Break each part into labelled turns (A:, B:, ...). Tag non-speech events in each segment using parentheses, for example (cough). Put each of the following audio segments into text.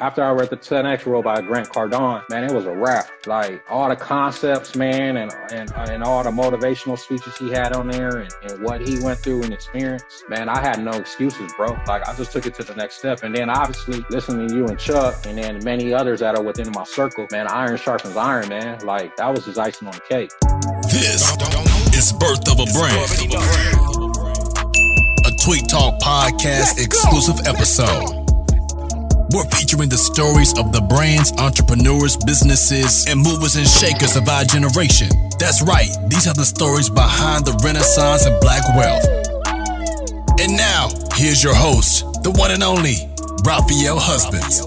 A: after I read the 10X rule by Grant Cardone, man, it was a wrap. Like all the concepts, man, and and, and all the motivational speeches he had on there and, and what he went through and experienced, man, I had no excuses, bro. Like I just took it to the next step. And then obviously listening to you and Chuck and then many others that are within my circle, man, iron sharpens iron, man. Like that was just icing on the cake.
B: This is Birth of a Brand. A Tweet Talk podcast exclusive episode. We're featuring the stories of the brands, entrepreneurs, businesses, and movers and shakers of our generation. That's right, these are the stories behind the renaissance and black wealth. And now, here's your host, the one and only Raphael Husbands.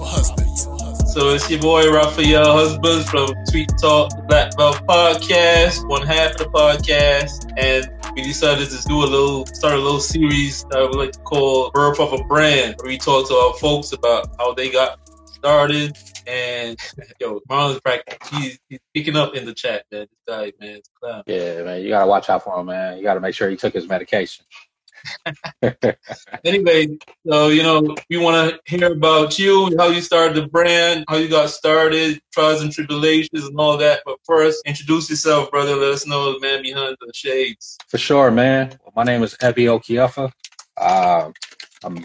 C: So it's your boy Raphael Husbands from Tweet Talk, Black Belt Podcast, one half of the podcast, and we decided to do a little, start a little series that we like to call Birth of a Brand, where we talk to our folks about how they got started. And yo, Marlon's practicing. He's, he's picking up in the chat, man. This guy, man.
A: Yeah, man, you gotta watch out for him, man. You gotta make sure he took his medication. (laughs)
C: anyway, so you know, we want to hear about you, how you started the brand, how you got started, trials and tribulations, and all that. But first, introduce yourself, brother. Let us know the man behind the shades.
A: For sure, man. My name is Ebi Okiyefa. Uh, I'm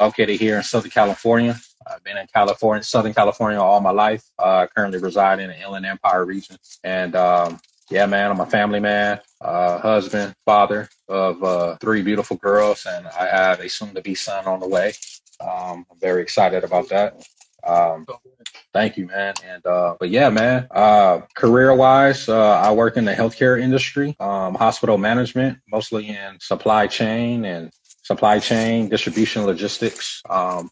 A: located here in Southern California. I've been in California, Southern California all my life. Uh, currently reside in the Inland Empire region. And um, yeah, man, I'm a family man, uh, husband, father of uh, three beautiful girls, and I have a soon to be son on the way. Um, I'm very excited about that. Um, thank you, man. And uh, but yeah, man. Uh, career wise, uh, I work in the healthcare industry, um, hospital management, mostly in supply chain and supply chain distribution logistics. Um,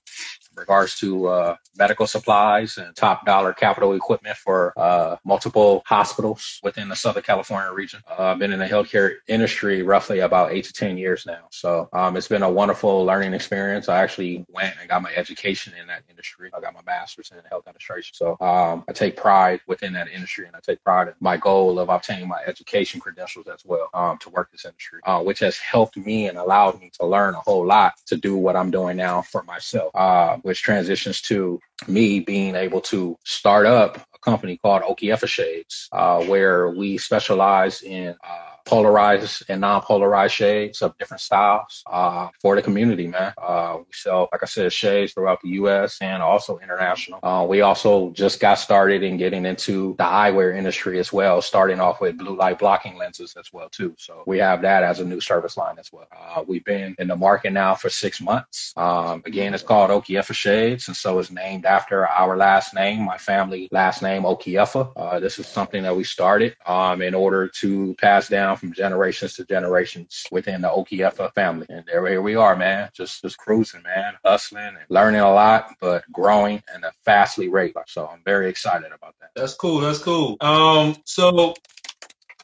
A: regards to uh, medical supplies and top dollar capital equipment for uh, multiple hospitals within the Southern California region. Uh, I've been in the healthcare industry roughly about eight to 10 years now. So um, it's been a wonderful learning experience. I actually went and got my education in that industry. I got my master's in health administration. So um, I take pride within that industry and I take pride in my goal of obtaining my education credentials as well um, to work this industry, uh, which has helped me and allowed me to learn a whole lot to do what I'm doing now for myself, uh, which transitions to me being able to start up a company called Okiyefa Shades, uh, where we specialize in uh, polarized and non-polarized shades of different styles uh, for the community, man. Uh, we sell, like I said, shades throughout the U.S. and also international. Uh, we also just got started in getting into the eyewear industry as well, starting off with blue light blocking lenses as well too. So we have that as a new service line as well. Uh, we've been in the market now for six months. Um, again, it's called Okiyefa Shades, and so it's named after our last name, my family last name Okiyefa. Uh, this is something that we started um, in order to pass down from generations to generations within the Okiyefa family. And there here we are, man. Just just cruising, man, hustling and learning a lot, but growing at a fastly rate. So I'm very excited about that.
C: That's cool. That's cool. Um, so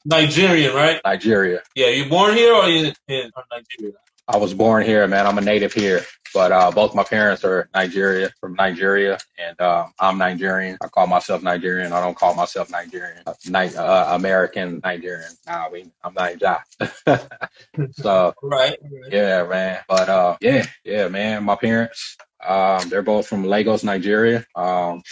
C: Nigerian, right?
A: Nigeria.
C: Yeah, you born here or you in Nigeria?
A: I was born here, man. I'm a native here, but uh, both my parents are Nigeria from Nigeria, and uh, I'm Nigerian. I call myself Nigerian. I don't call myself Nigerian, uh, Ni- uh, American Nigerian. Nah, I mean, I'm Niger. (laughs) so
C: right, right,
A: yeah, man. But uh, yeah, yeah, man. My parents, um, they're both from Lagos, Nigeria, um,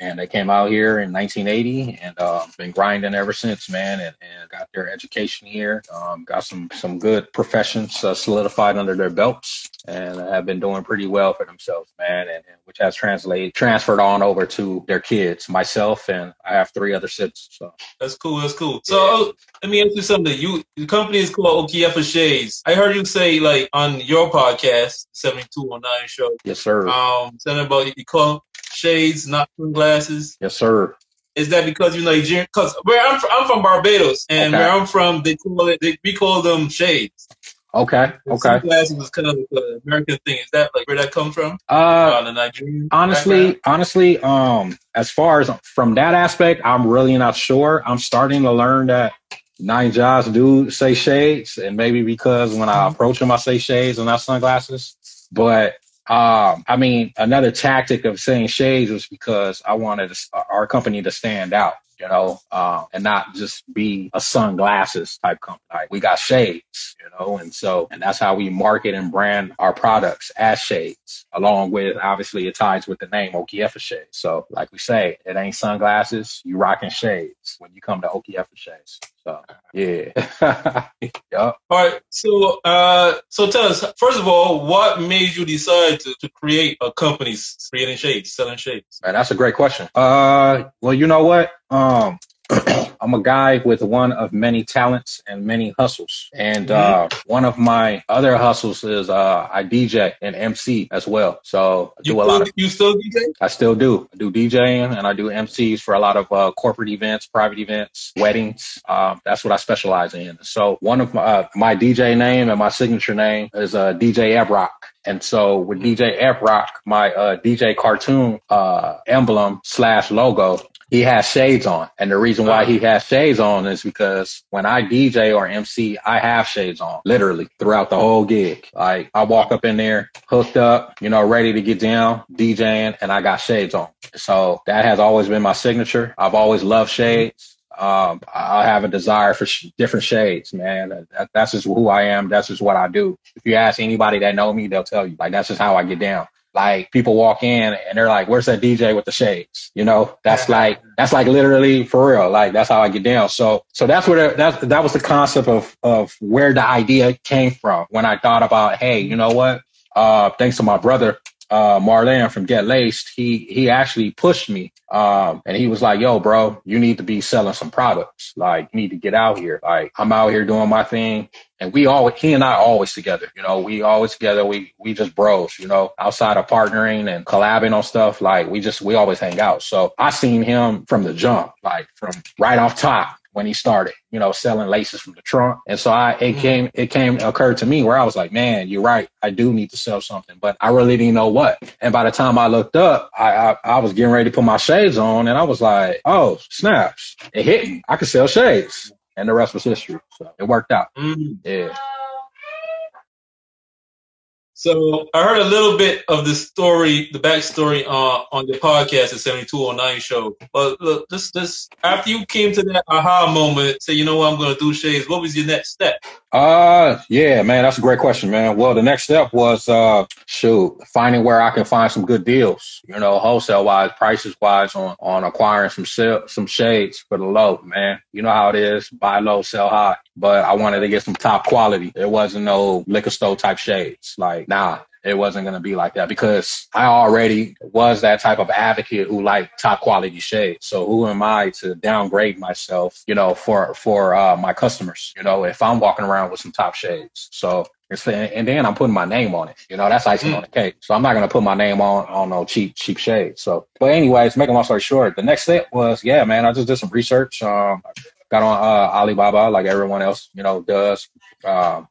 A: and they came out here in 1980 and uh, been grinding ever since, man. And, and got their education here, um, got some some good professions uh, solidified under their belts, and have been doing pretty well for themselves, man. And, and, which has translated transferred on over to their kids, myself, and I have three other siblings. So
C: that's cool. That's cool. So oh, let me ask you something. You the company is called Okiyefa Shades. I heard you say like on your podcast, 7219 show.
A: Yes, sir.
C: Um, something about you call shades, not sunglasses.
A: Yes, sir.
C: Is that because you're Nigerian? Because where I'm from, I'm from Barbados, and
A: Okay.
C: where I'm from, they call it they, we call them shades.
A: Okay. Okay.
C: Sunglasses is kind of an American thing. Is that like where that comes from?
A: Uh,
C: Uh, the Nigerian.
A: honestly
C: background?
A: honestly um as far as from that aspect i'm really not sure i'm starting to learn that nine jobs do say shades and maybe because when i approach them i say shades and not sunglasses but um i mean another tactic of saying shades was because i wanted to, our company to stand out you know, um, and not just be a sunglasses type company. Like we got shades, you know, and so, and that's how we market and brand our products as shades, along with obviously it ties with the name Okiyefa Shades. So, like we say, it ain't sunglasses, you rocking shades when you come to Okiyefa Shades. So, yeah. (laughs) yep.
C: All right. So, uh, so tell us, first of all, what made you decide to, to create a company creating shades, selling shades?
A: Man, that's a great question. Uh, well, you know what? Um, (clears throat) I'm a guy with one of many talents and many hustles. And mm-hmm. uh, one of my other hustles is uh, I DJ and MC as well. So I do
C: you
A: a lot of.
C: You still DJ?
A: I still do. I do DJing and I do MCs for a lot of uh, corporate events, private events, weddings. Um, that's what I specialize in. So one of my, uh, my DJ name and my signature name is uh, DJ Ebrock. And so with DJ Ebrock, my uh, DJ cartoon uh, emblem slash logo he has shades on. And the reason why he has shades on is because when I DJ or MC, I have shades on literally throughout the whole gig. Like I walk up in there hooked up, you know, ready to get down, DJing, and I got shades on. So that has always been my signature. I've always loved shades. Um, I have a desire for sh- different shades, man. That, that's just who I am. That's just what I do. If you ask anybody that know me, they'll tell you like that's just how I get down. Like people walk in and they're like, where's that DJ with the shades? You know, that's like, that's like literally for real. Like that's how I get down. So, so that's where that, that was the concept of, of where the idea came from when I thought about, hey, you know what? Uh, thanks to my brother, uh, Marlon from Get Laced, he he actually pushed me, um, and he was like, "Yo, bro, you need to be selling some products. Like, you need to get out here. Like, I'm out here doing my thing." And we all, he and I always together, you know, we always together. We, we just bros, you know, outside of partnering and collabing on stuff. Like we just, we always hang out. So I seen him from the jump, like from right off top when he started, you know, selling laces from the trunk. And so I, it mm-hmm. came, it came, occurred to me where I was like, man, you're right. I do need to sell something, but I really didn't know what. And by the time I looked up, I, I, I was getting ready to put my shades on and I was like, oh, snaps. It hit me. I could sell shades and the rest was history. So it worked out.
C: Mm.
A: Yeah.
C: So I heard a little bit of the story, the backstory uh, on the podcast, the 7209 show. But look, this, this, after you came to that aha moment, say, you know what, I'm going to do shades, what was your next step?
A: Uh, yeah, man, that's a great question, man. Well, the next step was, uh, shoot, finding where I can find some good deals, you know, wholesale wise, prices wise on, on acquiring some sell, some shades for the low, man. You know how it is, buy low, sell high. But I wanted to get some top quality. There wasn't no liquor store type shades. Like, nah, it wasn't going to be like that because I already was that type of advocate who liked top quality shades. So who am I to downgrade myself, you know, for, for, uh, my customers, you know, if I'm walking around with some top shades. So and then I'm putting my name on it. You know, that's icing mm. on the cake. So I'm not gonna put my name on on no cheap cheap shades. So, but anyways, making long story short, the next step was yeah, man. I just did some research. Um, got on uh, Alibaba like everyone else, you know, does. Um,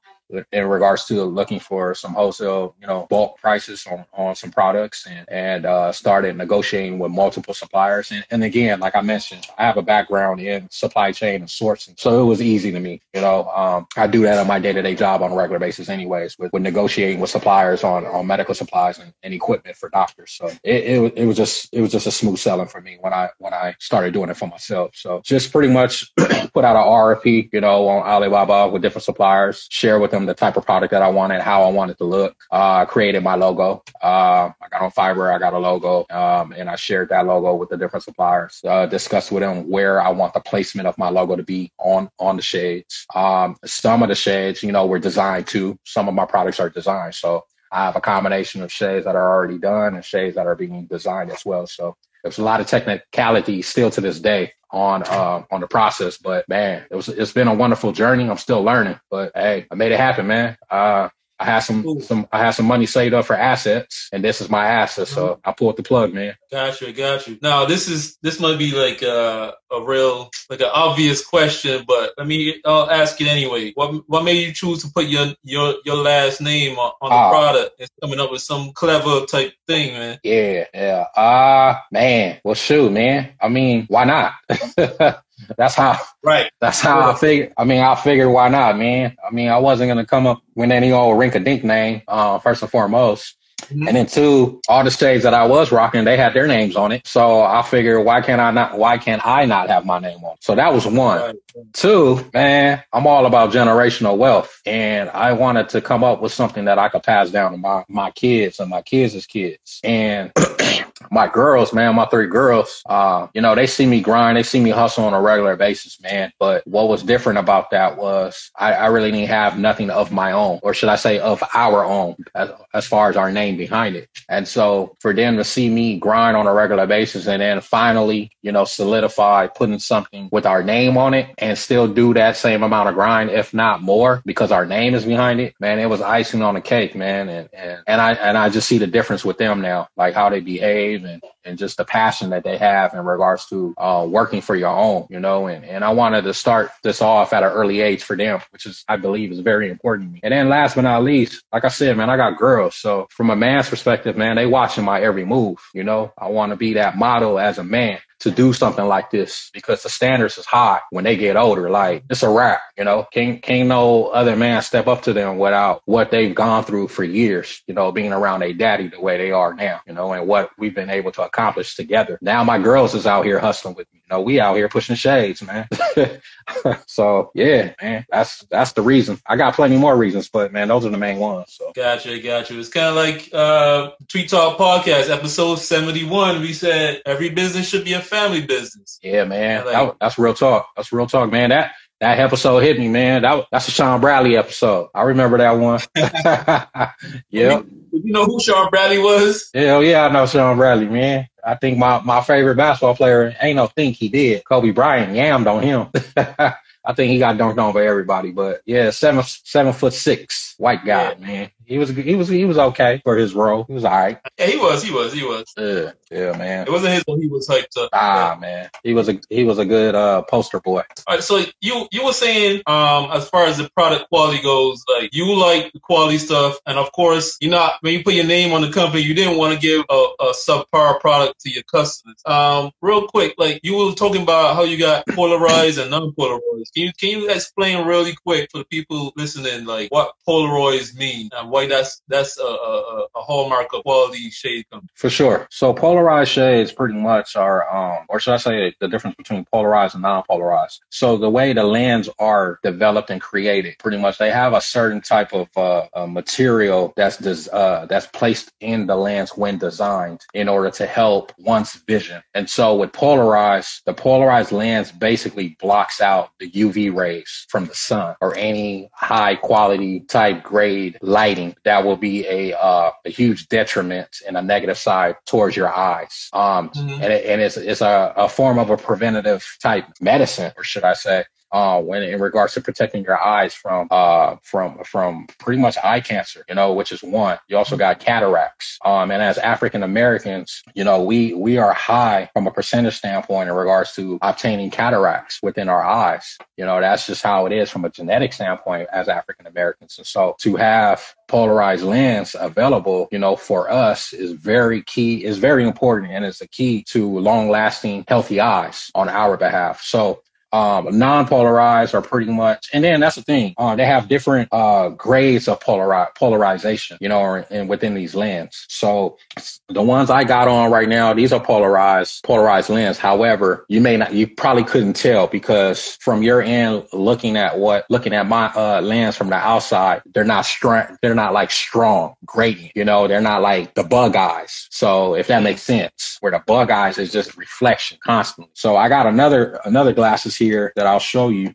A: in regards to looking for some wholesale, you know, bulk prices on, on some products and, and uh, started negotiating with multiple suppliers. And, and again, like I mentioned, I have a background in supply chain and sourcing. So it was easy to me. You know, um, I do that on my day to day job on a regular basis anyways with, with negotiating with suppliers on, on medical supplies and, and equipment for doctors. So it, it, it was just, it was just a smooth selling for me when I, when I started doing it for myself. So just pretty much (clears throat) put out an RFP, you know, on Alibaba with different suppliers, share with them them the type of product that I wanted, how I wanted to look. Uh, created my logo. Uh, I got on Fiverr, I got a logo, um, and I shared that logo with the different suppliers. Uh, discussed with them where I want the placement of my logo to be on on the shades. Um, some of the shades, you know, were designed to. Some of my products are designed, so I have a combination of shades that are already done and shades that are being designed as well. So there's a lot of technicality still to this day on uh, on the process. But man, it was it's been a wonderful journey. I'm still learning, but hey, I made it happen, man. Uh, I had some Ooh. some I had some money saved up for assets, and this is my asset. So mm-hmm. I pulled the plug, man.
C: Gotcha, gotcha. Now this is this might be like a, a real like an obvious question, but let me I'll ask it anyway. What what made you choose to put your your your last name on, on the uh, product? It's coming up with some clever type thing, man.
A: Yeah, yeah. Ah, uh, man. Well, shoot, man. I mean, why not? (laughs) That's how.
C: Right.
A: That's how yeah. I figured. I mean, I figured why not, man. I mean, I wasn't gonna come up with any old rink a dink name. Uh, first and foremost, Mm-hmm. And then two, all the shades that I was rocking, they had their names on it. So I figured, why can't I not? Why can't I not have my name on? It? So that was one. Right. Two, man, I'm all about generational wealth, and I wanted to come up with something that I could pass down to my my kids and my kids' kids. And (clears throat) my girls, man, my three girls, uh, you know, they see me grind, they see me hustle on a regular basis, man. But what was different about that was I, I really didn't have nothing of my own, or should I say of our own, as, as far as our name behind it. And so for them to see me grind on a regular basis and then finally, you know, solidify putting something with our name on it and still do that same amount of grind, if not more, because our name is behind it, man, it was icing on the cake, man. And, and, and I, and I just see the difference with them now, like how they behave and, and just the passion that they have in regards to uh, working for your own, you know, and, and I wanted to start this off at an early age for them, which is, I believe is very important to me. And then last but not least, like I said, man, I got girls. So from a man's perspective, man, they watching my every move, you know, I want to be that model as a man to do something like this because the standards is high when they get older. Like it's a wrap, you know. Can't can't no other man step up to them without what they've gone through for years, you know, being around a daddy the way they are now, you know, and what we've been able to accomplish together. Now my girls is out here hustling with me. You know, we out here pushing shades, man. (laughs) so yeah, man, that's that's the reason. I got plenty more reasons, but man, those are the main ones. So
C: gotcha, gotcha. It's kind of like uh Tweet Talk podcast episode seventy one. We said every business should be a family business.
A: Yeah, man. Like, that, that's real talk. That's real talk, man. That that episode hit me, man. That that's a Shawn Bradley episode. I remember that one. (laughs)
C: yep. You know who Shawn Bradley was?
A: Hell yeah, I know Shawn Bradley, man. I think my, my favorite basketball player ain't no think he did. Kobe Bryant yammed on him. (laughs) I think he got dunked on by everybody, but yeah, seven seven foot six white guy, yeah. man. He was he was he was okay for his role. He was all right.
C: Yeah, he was. He was. He was.
A: Yeah, yeah, man.
C: It wasn't his. He was hyped up.
A: Ah, yeah. man. He was a he was a good uh, poster boy.
C: All right. So you you were saying um as far as the product quality goes, like you like the quality stuff, and of course you're not when you put your name on the company, you didn't want to give a, a subpar product to your customers. Um, real quick, like you were talking about how you got polarized and non-polarized. Can you can you explain really quick for the people listening, like what polarized mean and why that's that's a, a, a hallmark of quality shade.
A: For sure. So polarized shades pretty much are, um, or should I say the difference between polarized and non-polarized. So the way the lens are developed and created, pretty much they have a certain type of uh, material that's des- uh, that's placed in the lens when designed in order to help one's vision. And so with polarized, the polarized lens basically blocks out the UV rays from the sun or any high quality type grade lighting that will be a uh, a huge detriment and a negative side towards your eyes. Um, mm-hmm. and, it, and it's it's a, a form of a preventative type medicine, or should I say? Uh, when in regards to protecting your eyes from uh, from from pretty much eye cancer, you know, which is one. You also got cataracts. Um, and as African Americans, you know, we we are high from a percentage standpoint in regards to obtaining cataracts within our eyes. You know, that's just how it is from a genetic standpoint as African Americans. And so to have polarized lens available, you know, for us is very key, is very important and it's a key to long lasting healthy eyes on our behalf. So um, non-polarized are pretty much, and then that's the thing. Uh, they have different uh, grades of polari- polarization, you know, and within these lenses. So the ones I got on right now, these are polarized, polarized lens. However, you may not, you probably couldn't tell because from your end, looking at what, looking at my uh, lens from the outside, they're not strong. They're not like strong gradient. You know, they're not like the bug eyes. So if that makes sense, where the bug eyes is just reflection constantly. So I got another another glasses here that I'll show you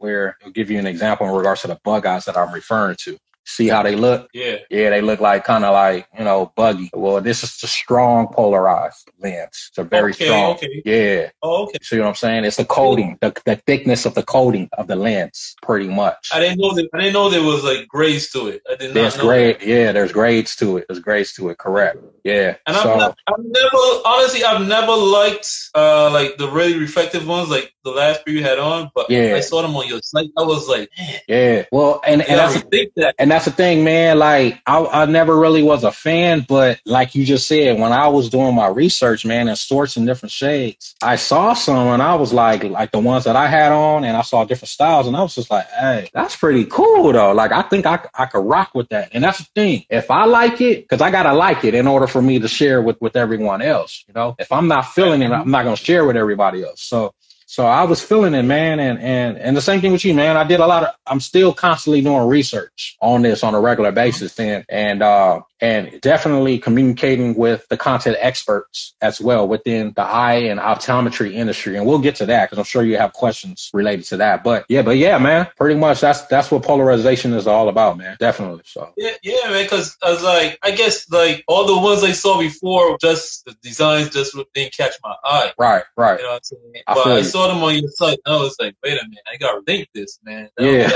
A: where it'll give you an example in regards to the bug eyes that I'm referring to see how they look.
C: Yeah. Yeah,
A: they look like kind of like, you know, buggy. Well, this is a strong polarized lens. It's a very okay, strong. Okay. Yeah.
C: Oh, okay.
A: See what I'm saying? It's the coating, the, the thickness of the coating of the lens, pretty much.
C: I didn't know that I didn't know there was like grades to it. I did not
A: there's grade that. yeah, there's grades to it. There's grades to it, correct. Yeah.
C: And so, I've, never, I've never honestly I've never liked uh like the really reflective ones like the last few you had on, but yeah. I saw them on your site. I was like,
A: Yeah. Well and, and that's
C: think that
A: and that's the thing, man. Like I, I never really was a fan, but like you just said, when I was doing my research, man, and sorts in different shades, I saw some and I was like, like the ones that I had on, and I saw different styles, and I was just like, hey, that's pretty cool though. Like I think I I could rock with that, and that's the thing. If I like it, because I gotta like it in order for me to share with with everyone else. You know, if I'm not feeling it, I'm not gonna share with everybody else. So so I was feeling it, man, and and and the same thing with you, man. I did a lot of. I'm still constantly doing research on this on a regular basis, and and uh, and definitely communicating with the content experts as well within the eye and optometry industry. And we'll get to that because I'm sure you have questions related to that. But yeah, but yeah, man, pretty much that's that's what polarization is all about, man. Definitely. So
C: yeah, yeah, man. Because I was like, I guess like all the ones I saw before, just the designs just didn't catch my eye.
A: Right, right.
C: You know what I'm saying? I but I saw them on your site. And I was like, wait a minute, I gotta rethink this, man. That,
A: yeah,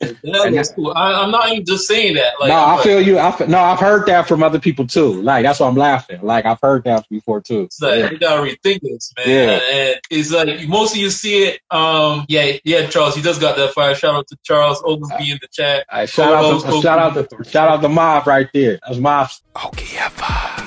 C: that, that looks (laughs) cool. I, am not even just saying that. Like,
A: no, I
C: like,
A: feel you. I no, I've heard that from other people too. Like that's why I'm laughing. Like I've heard that before too.
C: It's like yeah. you gotta rethink this, man. Yeah. And it's like mostly you see it. Um, yeah, yeah, Charles. He just got that fire. Shout out to Charles Oglesby in the chat.
A: Right, shout out, to, shout out the shout out the mob right there. That's mob.
B: Okiyefa.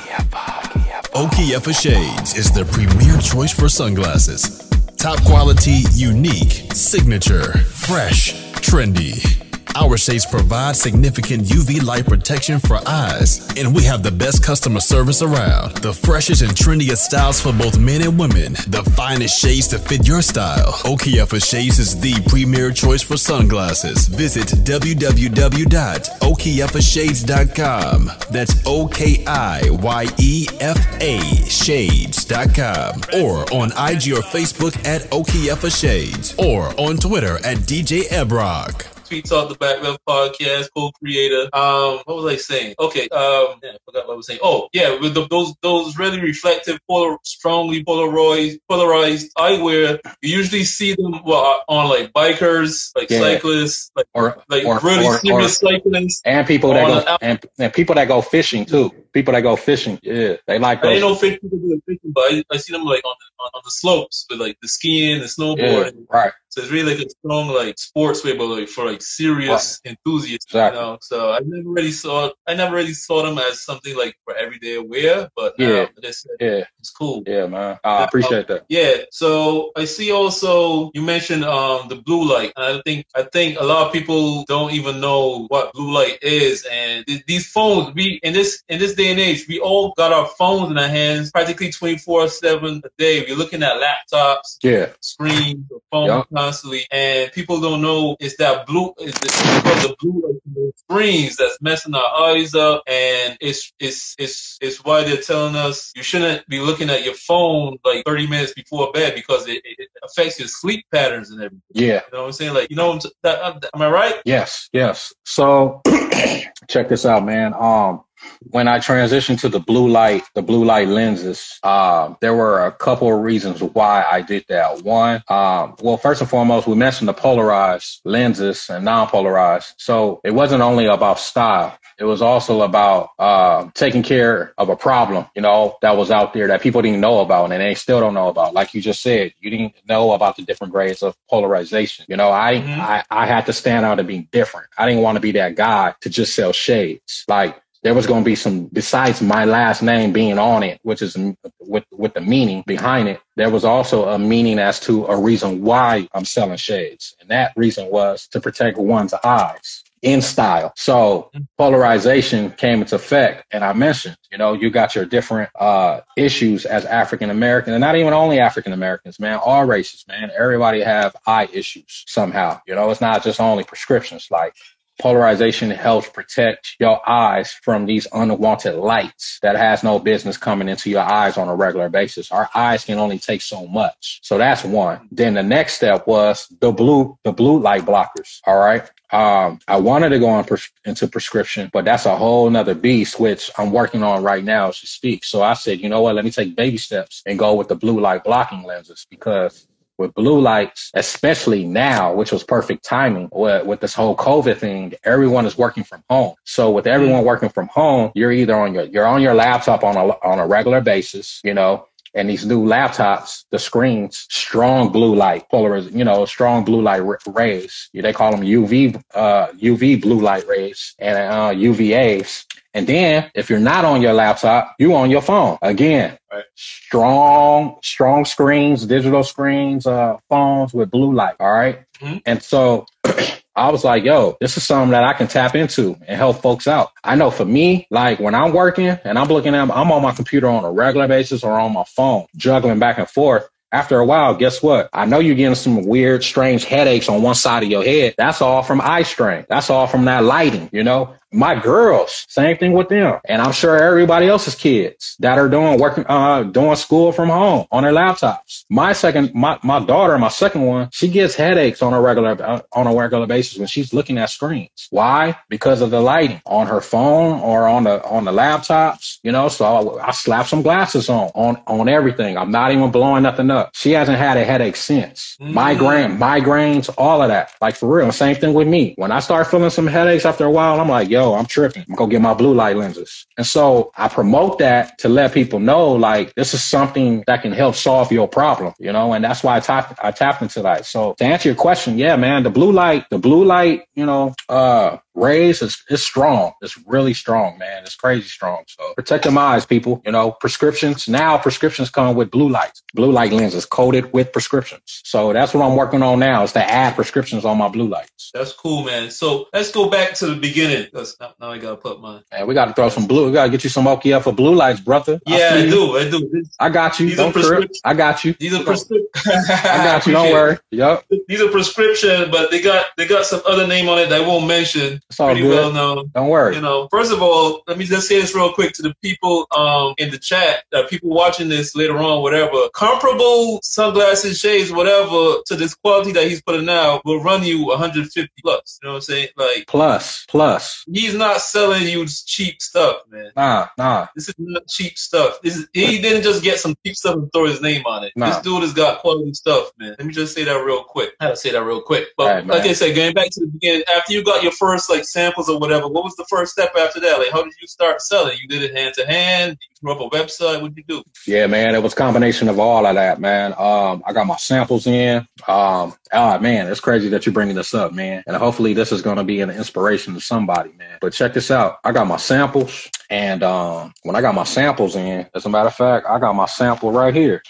B: Okiyefa Shades is the premier choice for sunglasses. Top quality, unique, signature, fresh, trendy. Our shades provide significant UV light protection for eyes, and we have the best customer service around. The freshest and trendiest styles for both men and women. The finest shades to fit your style. Okiyefa Shades is the premier choice for sunglasses. Visit www.okiyefashades.com. That's O K I Y E F A Shades.com. Or on IG or Facebook at Okiyefa Shades. Or on Twitter at DJ Ebrock.
C: Tweet Talk the Black Belt Podcast, co-creator. Um, what was I saying? Okay, um, yeah, I forgot what I was saying. Oh, yeah, with the, those those really reflective, polar, strongly polarized polarized eyewear, you usually see them well, on like bikers, like yeah. cyclists, like
A: or
C: like
A: or,
C: really
A: or,
C: serious or, cyclists,
A: and people that go and, and people that go fishing too. People that go fishing, yeah, they like. Those.
C: I know fish people do fishing, but I, I see them like on the on, the slopes with like the skiing, the snowboarding.
A: Yeah, right.
C: So it's really like a strong like sports way, but like for like serious right. enthusiasts.
A: Exactly.
C: You know? So I never really saw I never really saw them as something like for everyday wear, but yeah, it's,
A: yeah,
C: it's cool.
A: Yeah, man, I appreciate
C: um,
A: that.
C: Yeah. So I see also you mentioned um the blue light. I think I think a lot of people don't even know what blue light is, and th- these phones we in this in this day and age we all got our phones in our hands practically twenty four seven a day. We're looking at laptops,
A: yeah,
C: screens, phones. Yep constantly, and people don't know it's that blue, it's because the blue screens that's messing our eyes up, and it's it's it's it's why they're telling us you shouldn't be looking at your phone like 30 minutes before bed because it, it affects your sleep patterns and everything.
A: Yeah,
C: you know what I'm saying? Like, you know, that, am I right?
A: Yes, yes. So (clears throat) check this out, man. Um, when I transitioned to the blue light, the blue light lenses, uh, there were a couple of reasons why I did that. One, um, well, first and foremost, we mentioned the polarized lenses and non-polarized. So it wasn't only about style. It was also about uh, taking care of a problem, you know, that was out there that people didn't know about and they still don't know about. Like you just said, you didn't know about the different grades of polarization. You know, I, mm-hmm. I, I had to stand out and be different. I didn't want to be that guy to just sell shades. Like there was going to be some besides my last name being on it which is with with the meaning behind it there was also a meaning as to a reason why i'm selling shades. And that reason was to protect one's eyes in style. So polarization came into effect and i mentioned you know you got your different uh issues as african american and not even only african americans man all races man. Everybody have eye issues somehow. You know it's not just only prescriptions. Like Polarization helps protect your eyes from these unwanted lights that has no business coming into your eyes on a regular basis. Our eyes can only take so much. So that's one. Then the next step was the blue, the blue light blockers. All right. Um, I wanted to go on pres- into prescription, but that's a whole nother beast, which I'm working on right now as you speak. So I said, you know what? Let me take baby steps and go with the blue light blocking lenses because with blue lights, especially now, which was perfect timing with, with, this whole COVID thing, everyone is working from home. So with everyone mm. working from home, you're either on your, you're on your laptop on a, on a regular basis, you know, And these new laptops, the screens, strong blue light, polariz, you know, strong blue light rays. They call them UV, uh, UV blue light rays and uh, UVAs. And then if you're not on your laptop, you on your phone. Again, right. strong, strong screens, digital screens, uh, phones with blue light. All right? mm-hmm. And so (clears throat) I was like, yo, this is something that I can tap into and help folks out. I know for me, like when I'm working and I'm looking at, I'm on my computer on a regular basis or on my phone, juggling back and forth after a while, guess what? I know you're getting some weird, strange headaches on one side of your head. That's all from eye strain. That's all from that lighting, you know? my girls, same thing with them. And I'm sure everybody else's kids that are doing working, uh, doing school from home on their laptops. My second, my, my daughter, my second one, she gets headaches on a regular, uh, on a regular basis when she's looking at screens. Why? Because of the lighting on her phone or on the, on the laptops, you know, so I, I slap some glasses on, on, on everything. I'm not even blowing nothing up. She hasn't had a headache since. Mm. Migraine, migraines, all of that. Like for real. Same thing with me. When I start feeling some headaches after a while, I'm like, yo, I'm tripping. I'm gonna get my blue light lenses. And so I promote that to let people know like this is something that can help solve your problem, you know, and that's why I tapped I tapped into that. So to answer your question, yeah, man, the blue light, the blue light, you know, uh rays is, is strong. It's really strong, man. It's crazy strong. So protect your eyes, people. You know, prescriptions. Now prescriptions come with blue lights, blue light lenses coated with prescriptions. So that's what I'm working on now is to add prescriptions on my blue lights.
C: That's cool, man. So let's go back to the beginning. Now, now I gotta put my.
A: Man, we gotta throw some blue. We gotta get you some Okia for blue lights, brother.
C: Yeah, I, I do. I do.
A: I got you. These Don't trip. I got you.
C: These are prescriptions. (laughs)
A: I got you. Don't worry. Yep.
C: These are prescription, but they got they got some other name on it that I won't mention.
A: It's all pretty good. well known. Don't worry.
C: You know, first of all, let me just say this real quick to the people um in the chat, uh, people watching this later on, whatever. Comparable sunglasses, shades, whatever, to this quality that he's putting out will run you 150 plus. You know what I'm saying? Like
A: plus, plus.
C: He's not selling you cheap stuff, man.
A: Nah, nah.
C: This is not cheap stuff. This is, he didn't just get some cheap stuff and throw his name on it. Nah. This dude has got quality stuff, man. Let me just say that real quick. I gotta say that real quick. But right, like I said, going back to the beginning, after you got your first like samples or whatever, what was the first step after that? Like, how did you start selling? You did it hand to hand. You threw up a website. What did you do?
A: Yeah, man, it was combination of all of that, man. Um, I got my samples in. Um, oh man, it's crazy that you're bringing this up, man. And hopefully this is going to be an inspiration to somebody, man. But check this out. I got my samples, and um, when I got my samples in, as a matter of fact, I got my sample right here.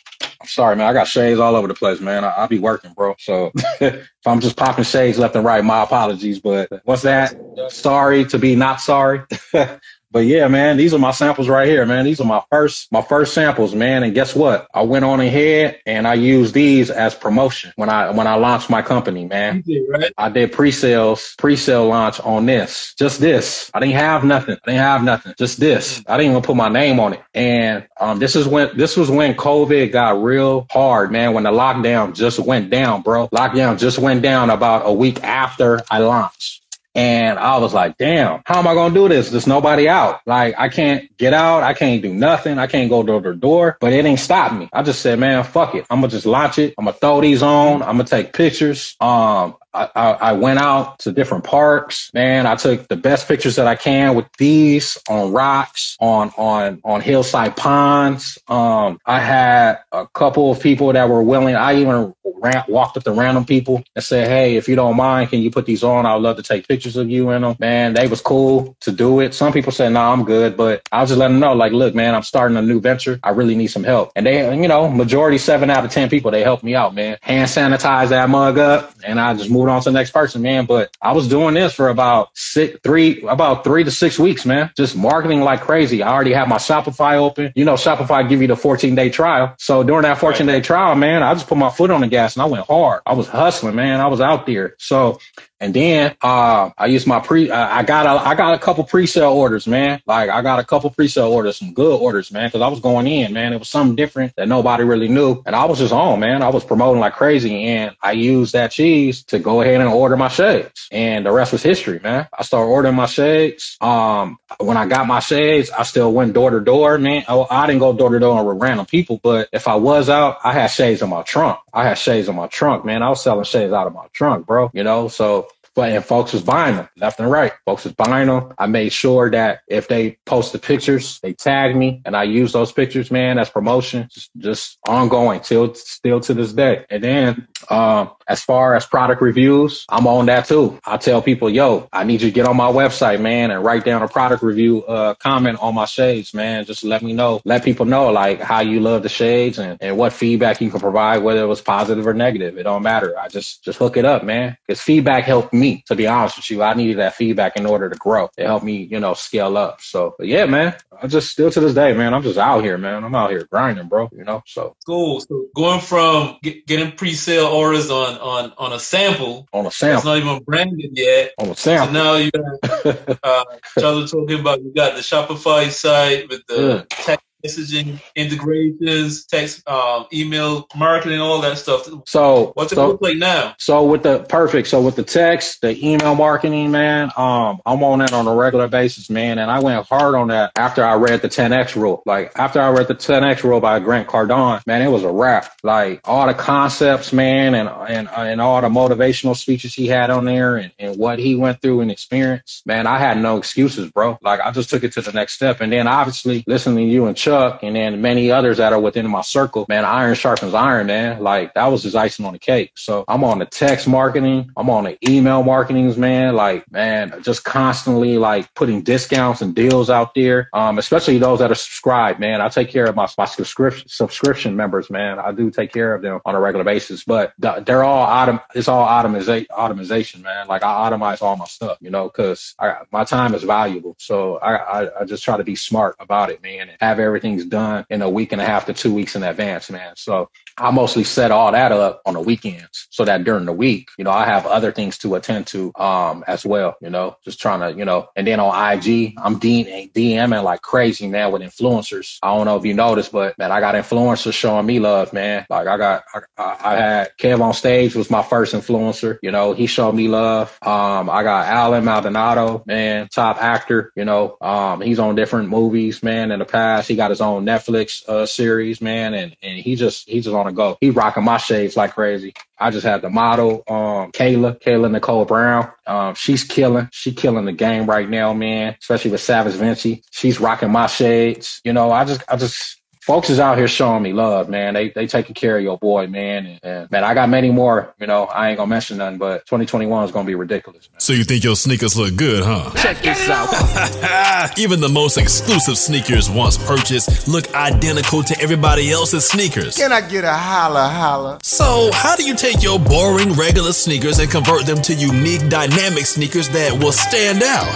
A: I'm sorry, man. I got shades all over the place, man. I, will be working, bro. So (laughs) if I'm just popping shades left and right, my apologies. But what's that? Sorry to be not sorry. (laughs) But yeah, man, these are my samples right here, man. These are my first, my first samples, man. And guess what? I went on ahead and I used these as promotion when I, when I launched my company, man.
C: Did, right?
A: I did pre-sales, pre-sale launch on this, just this. I didn't have nothing. I didn't have nothing. Just this. I didn't even put my name on it. And, um, this is when, this was when COVID got real hard, man. When the lockdown just went down, bro. Lockdown just went down about a week after I launched. And I was like, damn, how am I going to do this? There's nobody out. Like, I can't get out. I can't do nothing. I can't go door to door, but it ain't stopped me. I just said, man, fuck it. I'm going to just launch it. I'm going to throw these on. I'm going to take pictures. Um, I, I, went out to different parks, man. I took the best pictures that I can with these on rocks, on, on, on hillside ponds. Um, I had a couple of people that were willing. I even ran, walked up to random people and said, Hey, if you don't mind, can you put these on? I would love to take pictures of you in them. Man, they was cool to do it. Some people said, no, nah, I'm good, but I was just letting them know, like, look, man, I'm starting a new venture. I really need some help. And they, you know, majority seven out of 10 people, they helped me out, man. Hand sanitize that mug up and I just moved moved on to the next person, man. But I was doing this for about six, three, about three to six weeks, man. Just marketing like crazy. I already have my Shopify open. You know, Shopify give you the 14 day trial. So during that 14 day trial, man, I just put my foot on the gas and I went hard. I was hustling, man. I was out there. So and then uh, I used my pre. I got a, I got a couple pre-sale orders, man. Like I got a couple pre-sale orders, some good orders, man. Because I was going in, man. It was something different that nobody really knew, and I was just on, man. I was promoting like crazy, and I used that cheese to go ahead and order my shades, and the rest was history, man. I started ordering my shades. Um, when I got my shades, I still went door to door, man. Oh, I didn't go door to door with random people, but if I was out, I had shades in my trunk. I had shades in my trunk, man. I was selling shades out of my trunk, bro. You know, so but and folks was buying them left and right. Folks was buying them. I made sure that if they posted pictures, they tagged me, and I use those pictures, man, as promotion, just, just ongoing till still to this day. And then um, as far as product reviews, I'm on that too. I tell people, yo, I need you to get on my website, man, and write down a product review uh, comment on my shades, man. Just let me know, let people know like how you love the shades and, and what feedback you can provide, whether it was positive or negative. It don't matter. I just just hook it up, man. Because feedback helped me. To be honest with you, I needed that feedback in order to grow. It helped me, you know, scale up. So yeah, man. I just still to this day, man. I'm just out here, man. I'm out here grinding, bro. You know, so
C: cool. So going from get, getting pre-sale orders on on on a sample
A: on a sample,
C: it's not even branded yet.
A: On a sample.
C: So now you got (laughs) uh, Charlie talking about you got the Shopify site with the yeah. text messaging integrations, text, um, email marketing, all that stuff.
A: So
C: what's it
A: so,
C: look like now?
A: So with the perfect, so with the text, the email marketing, man, um, I'm on that on a regular basis, man, and I went hard on that after I read the 10x rule. Like after I read the 10x rule by Grant Cardone, man, it was a wrap. Like all the concepts, man, and and and all the motivational speeches he had on there, and, and what he went through and experienced, man, I had no excuses, bro. Like I just took it to the next step, and then obviously listening to you and Chuck Chuck and then many others that are within my circle, man, iron sharpens iron, man. Like that was just icing on the cake. So I'm on the text marketing. I'm on the email marketings, man. Like, man, just constantly like putting discounts and deals out there. Um, especially those that are subscribed, man. I take care of my, my subscription, subscription members, man. I do take care of them on a regular basis, but they're all autom- it's all automation, automation, man. Like I automate all my stuff, you know, cause I, my time is valuable. So I, I, I just try to be smart about it, man, and have everything everything's done in a week and a half to two weeks in advance, man. So I mostly set all that up on the weekends so that during the week, you know, I have other things to attend to um as well, you know, just trying to, you know, and then on IG, I'm DMing like crazy, man, with influencers. I don't know if you noticed, but man, I got influencers showing me love, man. Like I got, I, I had KevOnStage was my first influencer, you know, he showed me love. Um, I got Allen Maldonado, man, top actor, you know, um, he's on different movies, man, in the past. He got his own Netflix uh, series, man, and and he just he just on a go. He rocking my shades like crazy. I just had the model, um, Kayla, Kayla Nicole Brown. Um, she's killing. She killing the game right now, man. Especially with Savage Fenty. She's rocking my shades. You know, I just I just folks is out here showing me love, man. They they taking care of your boy, man. And, and, man, I got many more. You know, I ain't gonna mention none, but 2021 is gonna be ridiculous. Man.
B: So you think your sneakers look good, huh? (laughs)
A: Check this out. (laughs)
B: Even the most exclusive sneakers once purchased look identical to everybody else's sneakers.
D: Can I get a holla holla?
B: So how do you take your boring regular sneakers and convert them to unique dynamic sneakers that will stand out?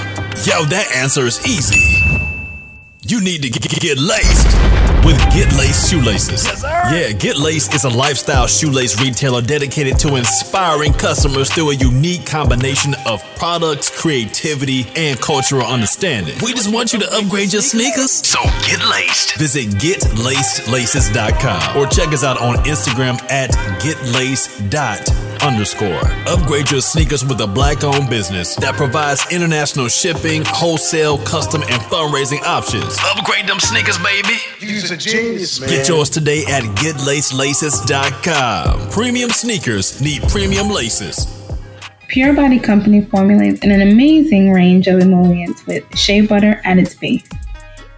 B: Yo, that answer is easy. You need to get, get laced with Get Lace Shoelaces. Yes, yeah, Get Lace is a lifestyle shoelace retailer dedicated to inspiring customers through a unique combination of products, creativity, and cultural understanding. We just want you to upgrade your sneakers. So get laced. Visit getlacedlaces.com or check us out on Instagram at getlace.com underscore. Upgrade your sneakers with a black owned business that provides international shipping, wholesale, custom, and fundraising options. Upgrade them sneakers, baby.
D: You's a genius, man.
B: Get yours today at getlacelaces.com. Premium sneakers need premium laces.
E: Pure Body Company formulates an amazing range of emollients with shea butter at its base.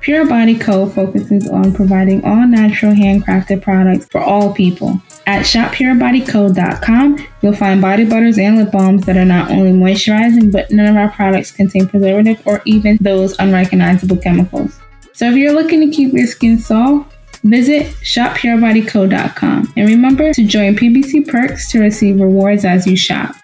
E: Pure Body Co. focuses on providing all natural handcrafted products for all people. At shoppurebodyco.com, you'll find body butters and lip balms that are not only moisturizing, but none of our products contain preservative or even those unrecognizable chemicals. So if you're looking to keep your skin soft, visit shoppurebodyco.com and remember to join PBC Perks to receive rewards as you shop.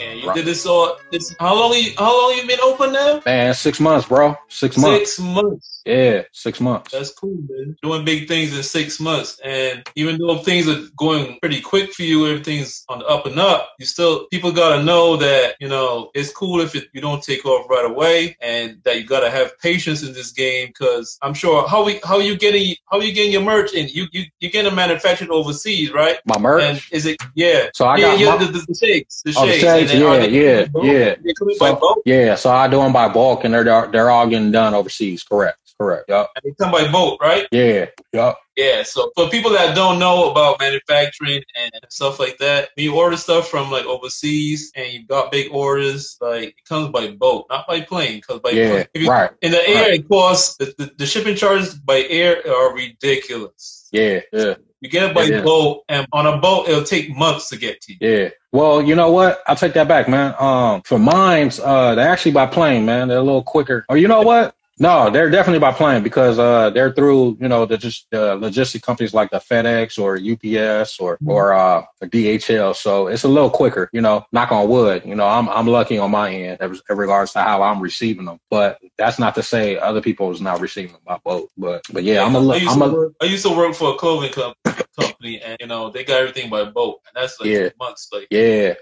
C: And you did this all. This how long? You, how long you been open now?
A: Man, six months, bro. Six months.
C: Six months.
A: Yeah, six months.
C: That's cool, man. Doing big things in six months, and even though things are going pretty quick for you, everything's on the up and up. You still people gotta know that you know it's cool if it, you don't take off right away, and that you gotta have patience in this game. Because I'm sure how we how you getting how you getting your merch, and you you you getting a manufactured overseas, right?
A: My merch.
C: And is it yeah?
A: So I
C: yeah,
A: got
C: yeah,
A: my,
C: the, the, shakes, the
A: oh, the
C: shakes,
A: shakes yeah, yeah, yeah.
C: By
A: So, yeah, so I do them by bulk, and they're they're all getting done overseas. Correct. Correct. Yup.
C: And they come by boat, right?
A: Yeah. Yup.
C: Yeah. So for people that don't know about manufacturing and stuff like that, when you order stuff from like overseas and you got big orders, like it comes by boat, not by plane. Because by
A: Yeah.
C: plane,
A: Right.
C: in the air,
A: Right.
C: it costs the, the, the shipping charges by air are ridiculous.
A: Yeah. Yeah.
C: You get it by
A: Yeah.
C: boat, and on a boat, it'll take months to get to you.
A: Yeah. Well, you know what? I'll take that back, man. Um, for mines, uh, they're actually by plane, man. They're a little quicker. Or you know what? No, they're definitely by plane because uh, they're through, you know, the just uh, logistic companies like the FedEx or UPS or or uh, DHL. So it's a little quicker, you know. Knock on wood, you know. I'm I'm lucky on my end in in regards to how I'm receiving them, but that's not to say other people is not receiving them by boat. But but yeah, I'm a
C: I used,
A: I'm
C: to work, I used to work for a clothing company, and you know they got everything by boat, and that's like
A: Yeah.
C: months. Like
A: Yeah.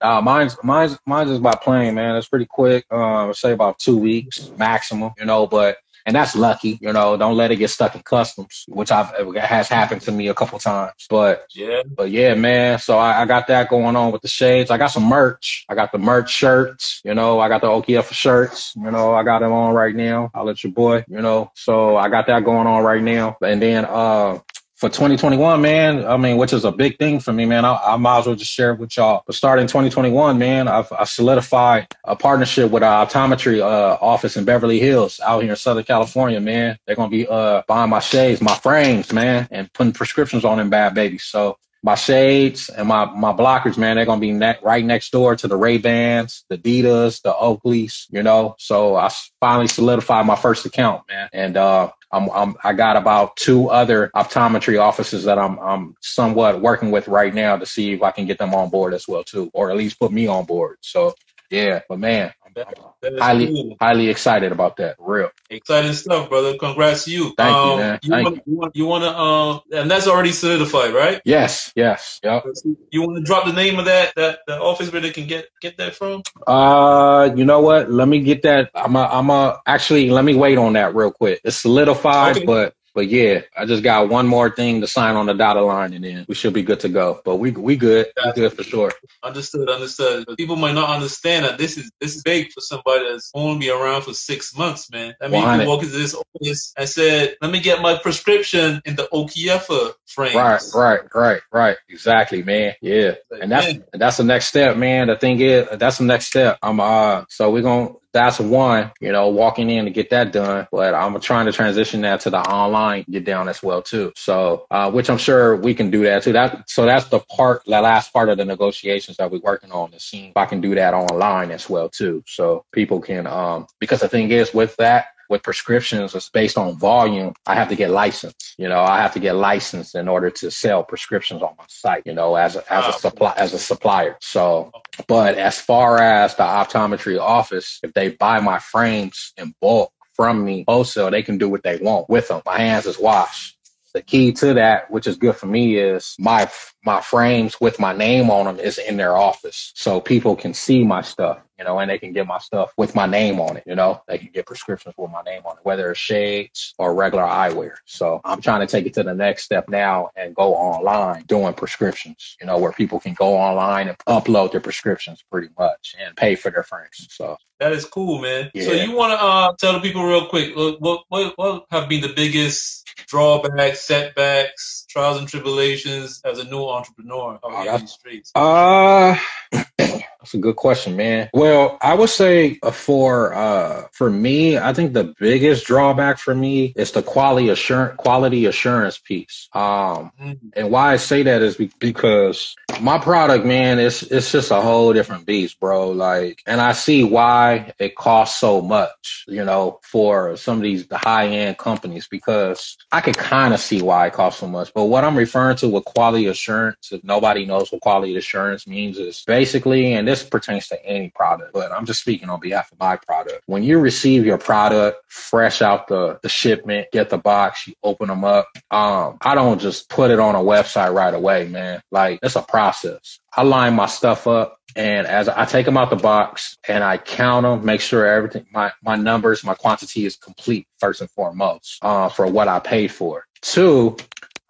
A: Uh, mine's mine's mine's is by plane, man. It's pretty quick. Um, say about two weeks maximum, you know, but and that's lucky, you know. Don't let it get stuck in customs, which I've has happened to me a couple times. But
C: yeah,
A: but yeah, man. So I, I got that going on with the shades. I got some merch. I got the merch shirts. You know, I got the OKF shirts. You know, I got them on right now. I'll let your boy. You know, so I got that going on right now. And then uh for 2021, man, I mean, which is a big thing for me, man. I, I might as well just share it with y'all. But starting 2021, man, I've, I solidified a partnership with our optometry uh, office in Beverly Hills out here in Southern California, man. They're gonna be uh buying my shades, my frames, man, and putting prescriptions on them bad babies. So my shades and my my blockers, man, they're gonna be ne- right next door to the Ray Bans, the Adidas, the Oakleys, you know. So I finally solidified my first account, man, and uh, I'm, I'm I got about two other optometry offices that I'm I'm somewhat working with right now to see if I can get them on board as well too, or at least put me on board. So yeah, but man, I'm, I'm
C: that is
A: highly
C: cool.
A: highly excited about that. Real.
C: exciting stuff, brother. Congrats to you.
A: Thank you,
C: um,
A: man.
C: You
A: Thank
C: want, you want you want to um, and that's already solidified, right?
A: Yes, yes, yep.
C: You want to drop the name of that that the office where they can get get that from?
A: Uh, you know what? Let me get that. I'm a, I'm a, actually, let me wait on that real quick. It's solidified,
C: Okay.
A: but, but yeah, I just got one more thing to sign on the dotted line and then we should be good to go. But we, we good. We good for sure.
C: Understood, understood. But people might not understand that this is this is big for somebody that's only been around for six months, man. I mean, you walk into this office and said, "Let me get my prescription in the Okiyefa frame."
A: Right, right, right, right. Exactly, man. Yeah. And that's, that's the next step, man. The thing is, that's the next step. I'm, uh, so we're going, to that's one, you know, walking in to get that done. But I'm trying to transition that to the online get down as well too. So, uh, which I'm sure we can do that too. That so that's the part, the last part of the negotiations that we're working on to see if I can do that online as well too. So people can, um, because the thing is with that, with prescriptions, it's based on volume. I have to get licensed. You know, I have to get licensed in order to sell prescriptions on my site. You know, as a, as a supply as a supplier. So, but as far as the optometry office, if they buy my frames in bulk from me wholesale, they can do what they want with them. My hands is washed. The key to that, which is good for me, is my my frames with my name on them is in their office, so people can see my stuff, you know, and they can get my stuff with my name on it. You know, they can get prescriptions with my name on it, whether it's shades or regular eyewear. So I'm trying to take it to the next step now and go online doing prescriptions. You know, where people can go online and upload their prescriptions pretty much and pay for their frames. So
C: That is cool, man. So you want to uh, tell the people real quick what what what have been the biggest drawbacks, setbacks, trials and tribulations as a new entrepreneur
A: Oh, that's-
C: these streets?
A: Uh that's a good question, man. Well, I would say uh, for uh for me, I think the biggest drawback for me is the quality assurance quality assurance piece. Um
C: Mm.
A: and why I say that is because my product, man, it's it's just a whole different beast, bro. Like, and I see why it costs so much, you know, for some of these high end companies because I could kind of see why it costs so much. But what I'm referring to with quality assurance, if nobody knows what quality assurance means, is basically, and this pertains to any product, but I'm just speaking on behalf of my product. When you receive your product fresh out the, the shipment, get the box, you open them up. Um, I don't just put it on a website right away, man. Like it's a process. I line my stuff up and as I take them out the box and I count them, make sure everything, my, my numbers, my quantity is complete first and foremost, uh, for what I paid for. Two,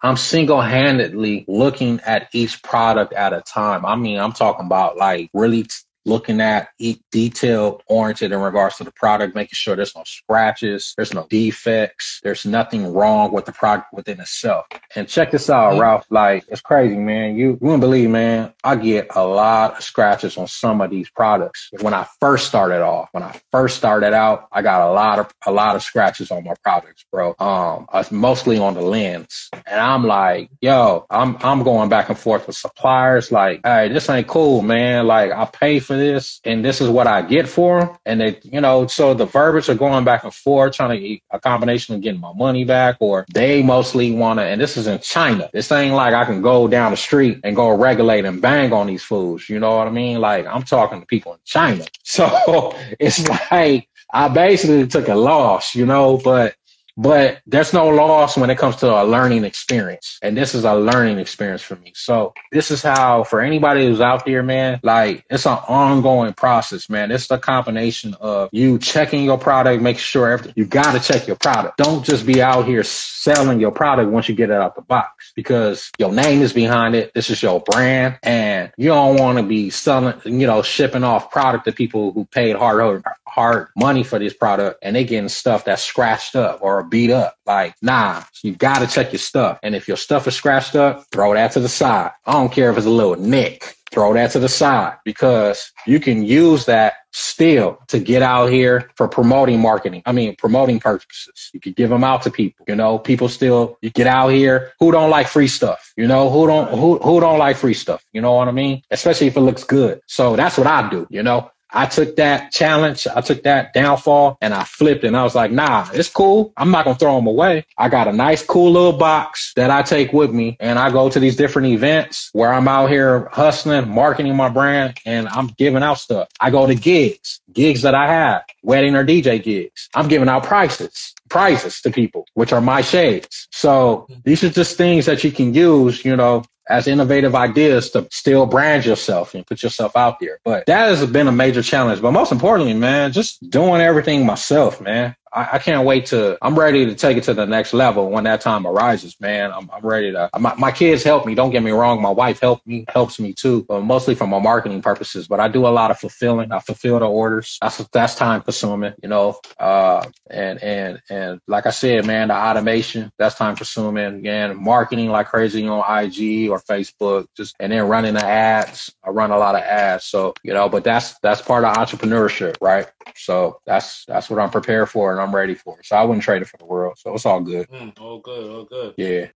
A: I'm single handedly looking at each product at a time. I mean, I'm talking about like really t- looking at each detail oriented in regards to the product, making sure there's no scratches, there's no defects, there's nothing wrong with the product within itself. And check this out,
C: Mhm.
A: Ralph. Like it's crazy, man. You, you wouldn't believe, man. I get a lot of scratches on some of these products. When I first started off, when I first started out, I got a lot of a lot of scratches on my products, bro. Um, was mostly on the lens, and I'm like, yo, I'm I'm going back and forth with suppliers. Like, hey, this ain't cool, man. Like, I pay for this, and this is what I get for them. And they, you know, so the verbiage are going back and forth, trying to get a combination of getting my money back, or they mostly want to. And this is in China. This ain't like I can go down the street and go regulate and bang on these fools. You know what I mean? Like, I'm talking to people in China, (laughs) so it's like I basically took a loss, you know, but but there's no loss when it comes to a learning experience. And this is a learning experience for me. So this is how for anybody who's out there, man, like it's an ongoing process, man. It's the combination of you checking your product, making sure everything you gotta check your product. Don't just be out here selling your product once you get it out the box because your name is behind it. This is your brand and you don't want to be selling, you know, shipping off product to people who paid hard hard money for this product and they getting stuff that's scratched up or beat up. Like, nah, you gotta check your stuff. And if your stuff is scratched up, throw that to the side. I don't care if it's a little nick. Throw that to the side because you can use that still to get out here for promoting marketing. I mean, promoting purposes. You could give them out to people. You know, people still you get out here who don't like free stuff. You know, who don't who who don't like free stuff. You know what I mean? Especially if it looks good. So that's what I do. You know, I took that challenge, I took that downfall, and I flipped. And I was like, nah, it's cool. I'm not gonna throw them away. I got a nice, cool little box that I take with me, and I go to these different events where I'm out here hustling, marketing my brand, and I'm giving out stuff. I go to gigs, gigs that I have, wedding or DJ gigs. I'm giving out prices, prizes to people, which are my shades. So these are just things that you can use, you know, as innovative ideas to still brand yourself and put yourself out there. But that has been a major challenge. But most importantly, man, just doing everything myself, man. I, I can't wait to, I'm ready to take it to the next level when that time arises, man. I'm, I'm ready to, my, my kids help me. Don't get me wrong. My wife helped me, helps me too, but mostly for my marketing purposes. But I do a lot of fulfilling. I fulfill the orders. That's, that's time consuming, you know, uh, and, and, and like I said, man, the automation, that's time consuming. Again, marketing like crazy on IG or Facebook, just, and then running the ads. I run a lot of ads. So, you know, but that's, that's part of entrepreneurship, right? So that's, that's what I'm prepared for I'm ready for it. So I wouldn't trade it for the world. So it's all good.
C: Mm, all good, all good.
A: Yeah.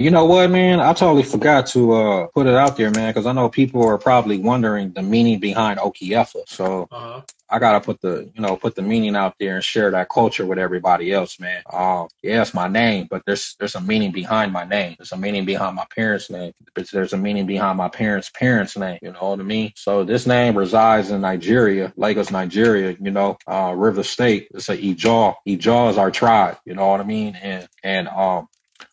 A: You know what, man? I totally forgot to uh, put it out there, man, because I know people are probably wondering the meaning behind Okiyefa. So
C: Uh-huh.
A: I gotta put the, you know, put the meaning out there and share that culture with everybody else, man. Um, yeah, it's my name, but there's there's a meaning behind my name. There's a meaning behind my parents' name. There's a meaning behind my parents' parents' name. You know what I mean? So this name resides in Nigeria, Lagos, Nigeria. You know, uh, River State. It's a Ijaw. Ijaw is our tribe. You know what I mean? And and um,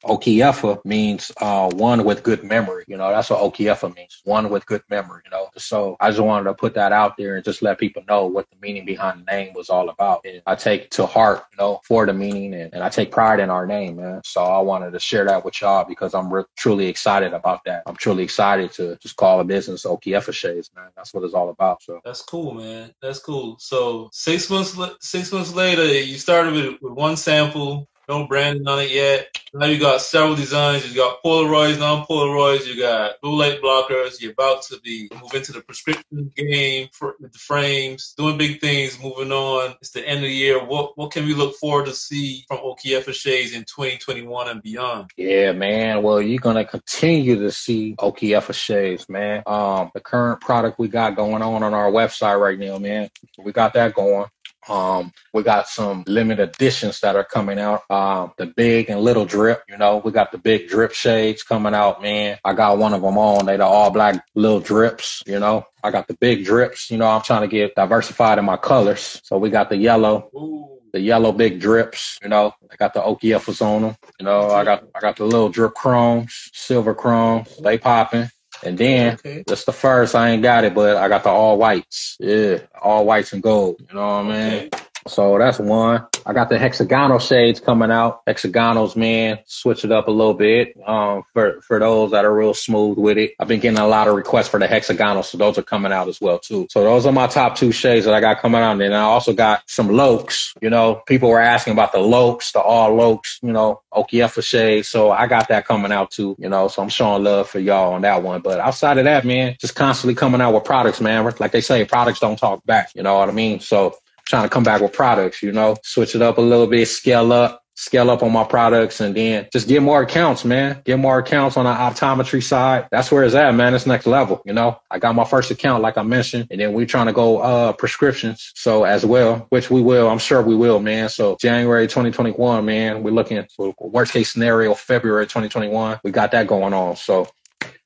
A: Okiyefa means uh, one with good memory. You know, that's what Okiyefa means, one with good memory. You know, so I just wanted to put that out there and just let people know what the meaning behind the name was all about. And I take to heart, you know, for the meaning, and, and I take pride in our name, man. So I wanted to share that with y'all because I'm re- truly excited about that. I'm truly excited to just call a business Okiyefa Shades, man. That's what it's all about. So
C: That's cool, man. That's cool. So six months, six months later, you started with, with one sample, no branding on it yet. Now you got several designs. You got Polaroids, non-Polaroids. You got blue light blockers. You're about to be moving into the prescription game for, the frames, doing big things. Moving on. It's the end of the year. What what can we look forward to see from Okiyefa Shades in 2021 and beyond?
A: Yeah, man. Well, you're gonna continue to see Okiyefa shades, man. Um, the current product we got going on on our website right now, man. We got that going. Um, we got some limited editions that are coming out. Um, the big and little drip, you know, we got the big drip shades coming out, man. I got one of them on. They the all black little drips, you know. I got the big drips, you know, I'm trying to get diversified in my colors. So we got the yellow,
C: Ooh,
A: the yellow big drips, you know. I got the Okiyefas on them, you know. I got I got the little drip chromes, silver chromes, they popping. And then
C: okay.
A: that's the first. I ain't got it, but I got the all whites. Yeah, all whites and gold. You know what I mean?
C: Okay.
A: So that's one. I got the hexagonal shades coming out. Hexagonals, man, switch it up a little bit. Um, for for those that are real smooth with it. I've been getting a lot of requests for the hexagonal, so those are coming out as well too. So those are my top two shades that I got coming out. And I also got some Lokes. You know, people were asking about the Lokes, the all Lokes, you know, Okiyefa shades. So I got that coming out too. You know, so I'm showing love for y'all on that one. But outside of that, man, just constantly coming out with products, man. Like they say, products don't talk back. You know what I mean? So trying to come back with products, you know, switch it up a little bit, scale up, scale up on my products and then just get more accounts, man. Get more accounts on the optometry side. That's where it's at, man. It's next level, you know. I got my first account, like I mentioned, and then we're trying to go uh prescriptions. So as well, which we will, I'm sure we will, man. So January 2021, man, we're looking at worst case scenario, February 2021. We got that going on. So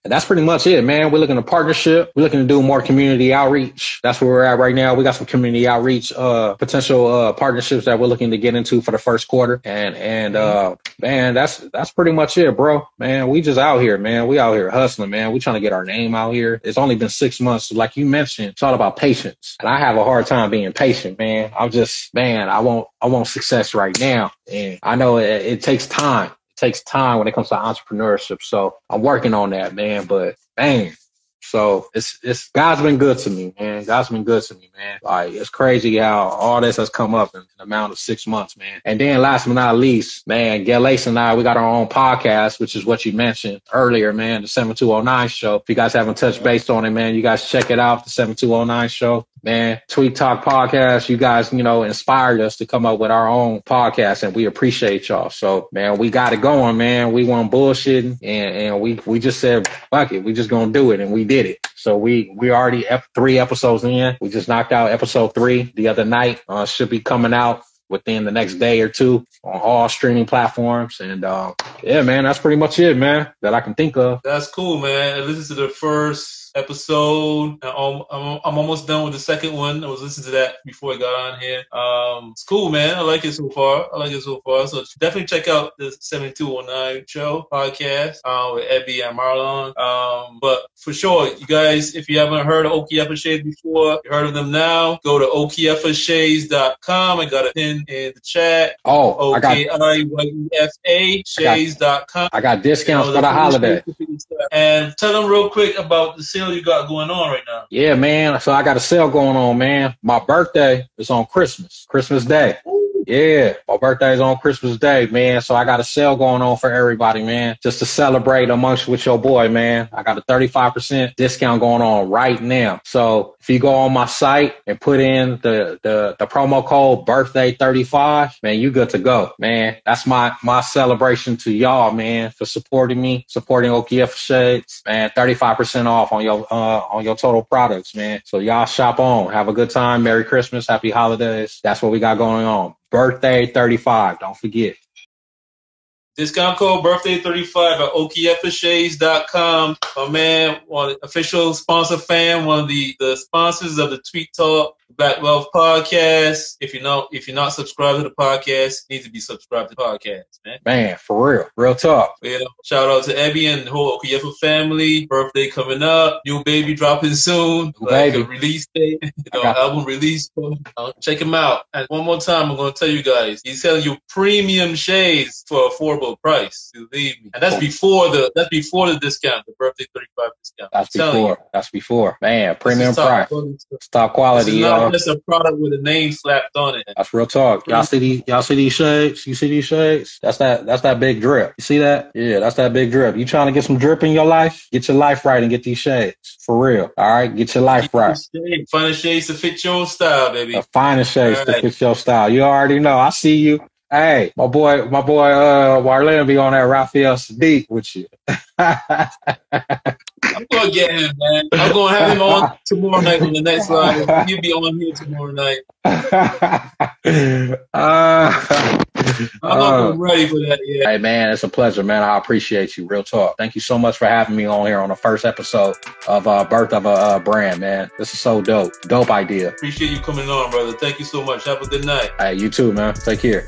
A: and that's pretty much it, man. We're looking to partnership. We're looking to do more community outreach. That's where we're at right now. We got some community outreach, uh, potential, uh, partnerships that we're looking to get into for the first quarter. And, and, uh, man, that's, that's pretty much it, bro. Man, we just out here, man. We out here hustling, man. We trying to get our name out here. It's only been six months. Like you mentioned, it's all about patience. And I have a hard time being patient, man. I'm just, man, I want, I want success right now. And I know it, it takes time takes time when it comes to entrepreneurship. So I'm working on that, man. But man, so it's it's God's been good to me, man. God's been good to me, man. Like it's crazy how all this has come up in an amount of six months, man. And then last but not least, man, Gail Lace and I, we got our own podcast, which is what you mentioned earlier, man, the 7209 show. If you guys haven't touched base on it, man, you guys check it out, the 7209 show man, Tweet Talk podcast, you guys, you know, inspired us to come up with our own podcast and we appreciate y'all. So, man, we got it going, man. We weren't bullshitting and, and we, we just said, fuck it. We just gonna do it and we did it. So we, we already three episodes in. We just knocked out episode three the other night. Uh, should be coming out within the next day or two on all streaming platforms. And uh, yeah, man, that's pretty much it, man, that I can think of.
C: That's cool, man. This is the first episode. I'm, I'm, I'm, almost done with the second one. I was listening to that before I got on here. Um, it's cool, man. I like it so far. I like it so far. So definitely check out the 7209 show podcast uh, with Ebby and Marlon. Um, but for sure, you guys, if you haven't heard of Okiyefa Shades before, you heard of them now, go to okiyefashades.com. I got a pin in the chat.
A: Oh,
C: O-K-I-Y-E-F-A shades.com.
A: I got discounts you know, for the holiday.
C: And tell them real quick about the sale you got going on right now.
A: Yeah, man. So I got a sale going on, man. My birthday is on Christmas, Christmas Day. Ooh. Yeah, my birthday is on Christmas Day, man. So I got a sale going on for everybody, man, just to celebrate amongst with your boy, man. I got a 35% discount going on right now. So if you go on my site and put in the, the, the promo code birthday 35, man, you good to go, man. That's my, my celebration to y'all, man, for supporting me, supporting Okiyefa Shades, man. 35% off on your, uh, on your total products, man. So y'all shop on. Have a good time. Merry Christmas. Happy holidays. That's what we got going on. Birthday 35. Don't forget.
C: Discount code birthday 35 at okiyefashades.com. My man, one official sponsor fan, one of the, the sponsors of the Tweet Talk Black Wealth Podcast. If you know, if you're not subscribed to the podcast, you need to be subscribed to the podcast, man.
A: Man, for real, real talk.
C: Yeah, shout out to Abby and the whole Okiyefa family. Birthday coming up, new baby dropping soon.
A: New like baby.
C: release date, (laughs) you know, album release. Uh, check him out. And one more time, I'm gonna tell you guys, he's selling you premium shades for affordable price. Believe me, and that's before the that's before the discount, the birthday 35 discount.
A: That's before. That's before. Man, premium price, top quality
C: not just a product with a name slapped on it.
A: That's real talk. Y'all see these? Y'all see these shades? You see these shades? That's that. That's that big drip. You see that? Yeah, that's that big drip. You trying to get some drip in your life? Get your life right and get these shades for real. All right, get your life right.
C: Finest shades to fit your style, baby.
A: The finest shades right. to fit your style. You already know. I see you. Hey, my boy, my boy, uh, Warlen be on that Raphael Saadiq with you. (laughs)
C: I'm gonna get him, man. I'm gonna have him on tomorrow night on the next (laughs) live. He'll be on here tomorrow night. (laughs) uh, I'm not uh, ready for that yet.
A: Hey, man, it's a pleasure, man. I appreciate you. Real talk. Thank you so much for having me on here on the first episode of uh, Birth of a uh, Brand, man. This is so dope. Dope idea.
C: Appreciate you coming on, brother. Thank you so much. Have a good night.
A: Hey, you too, man. Take care.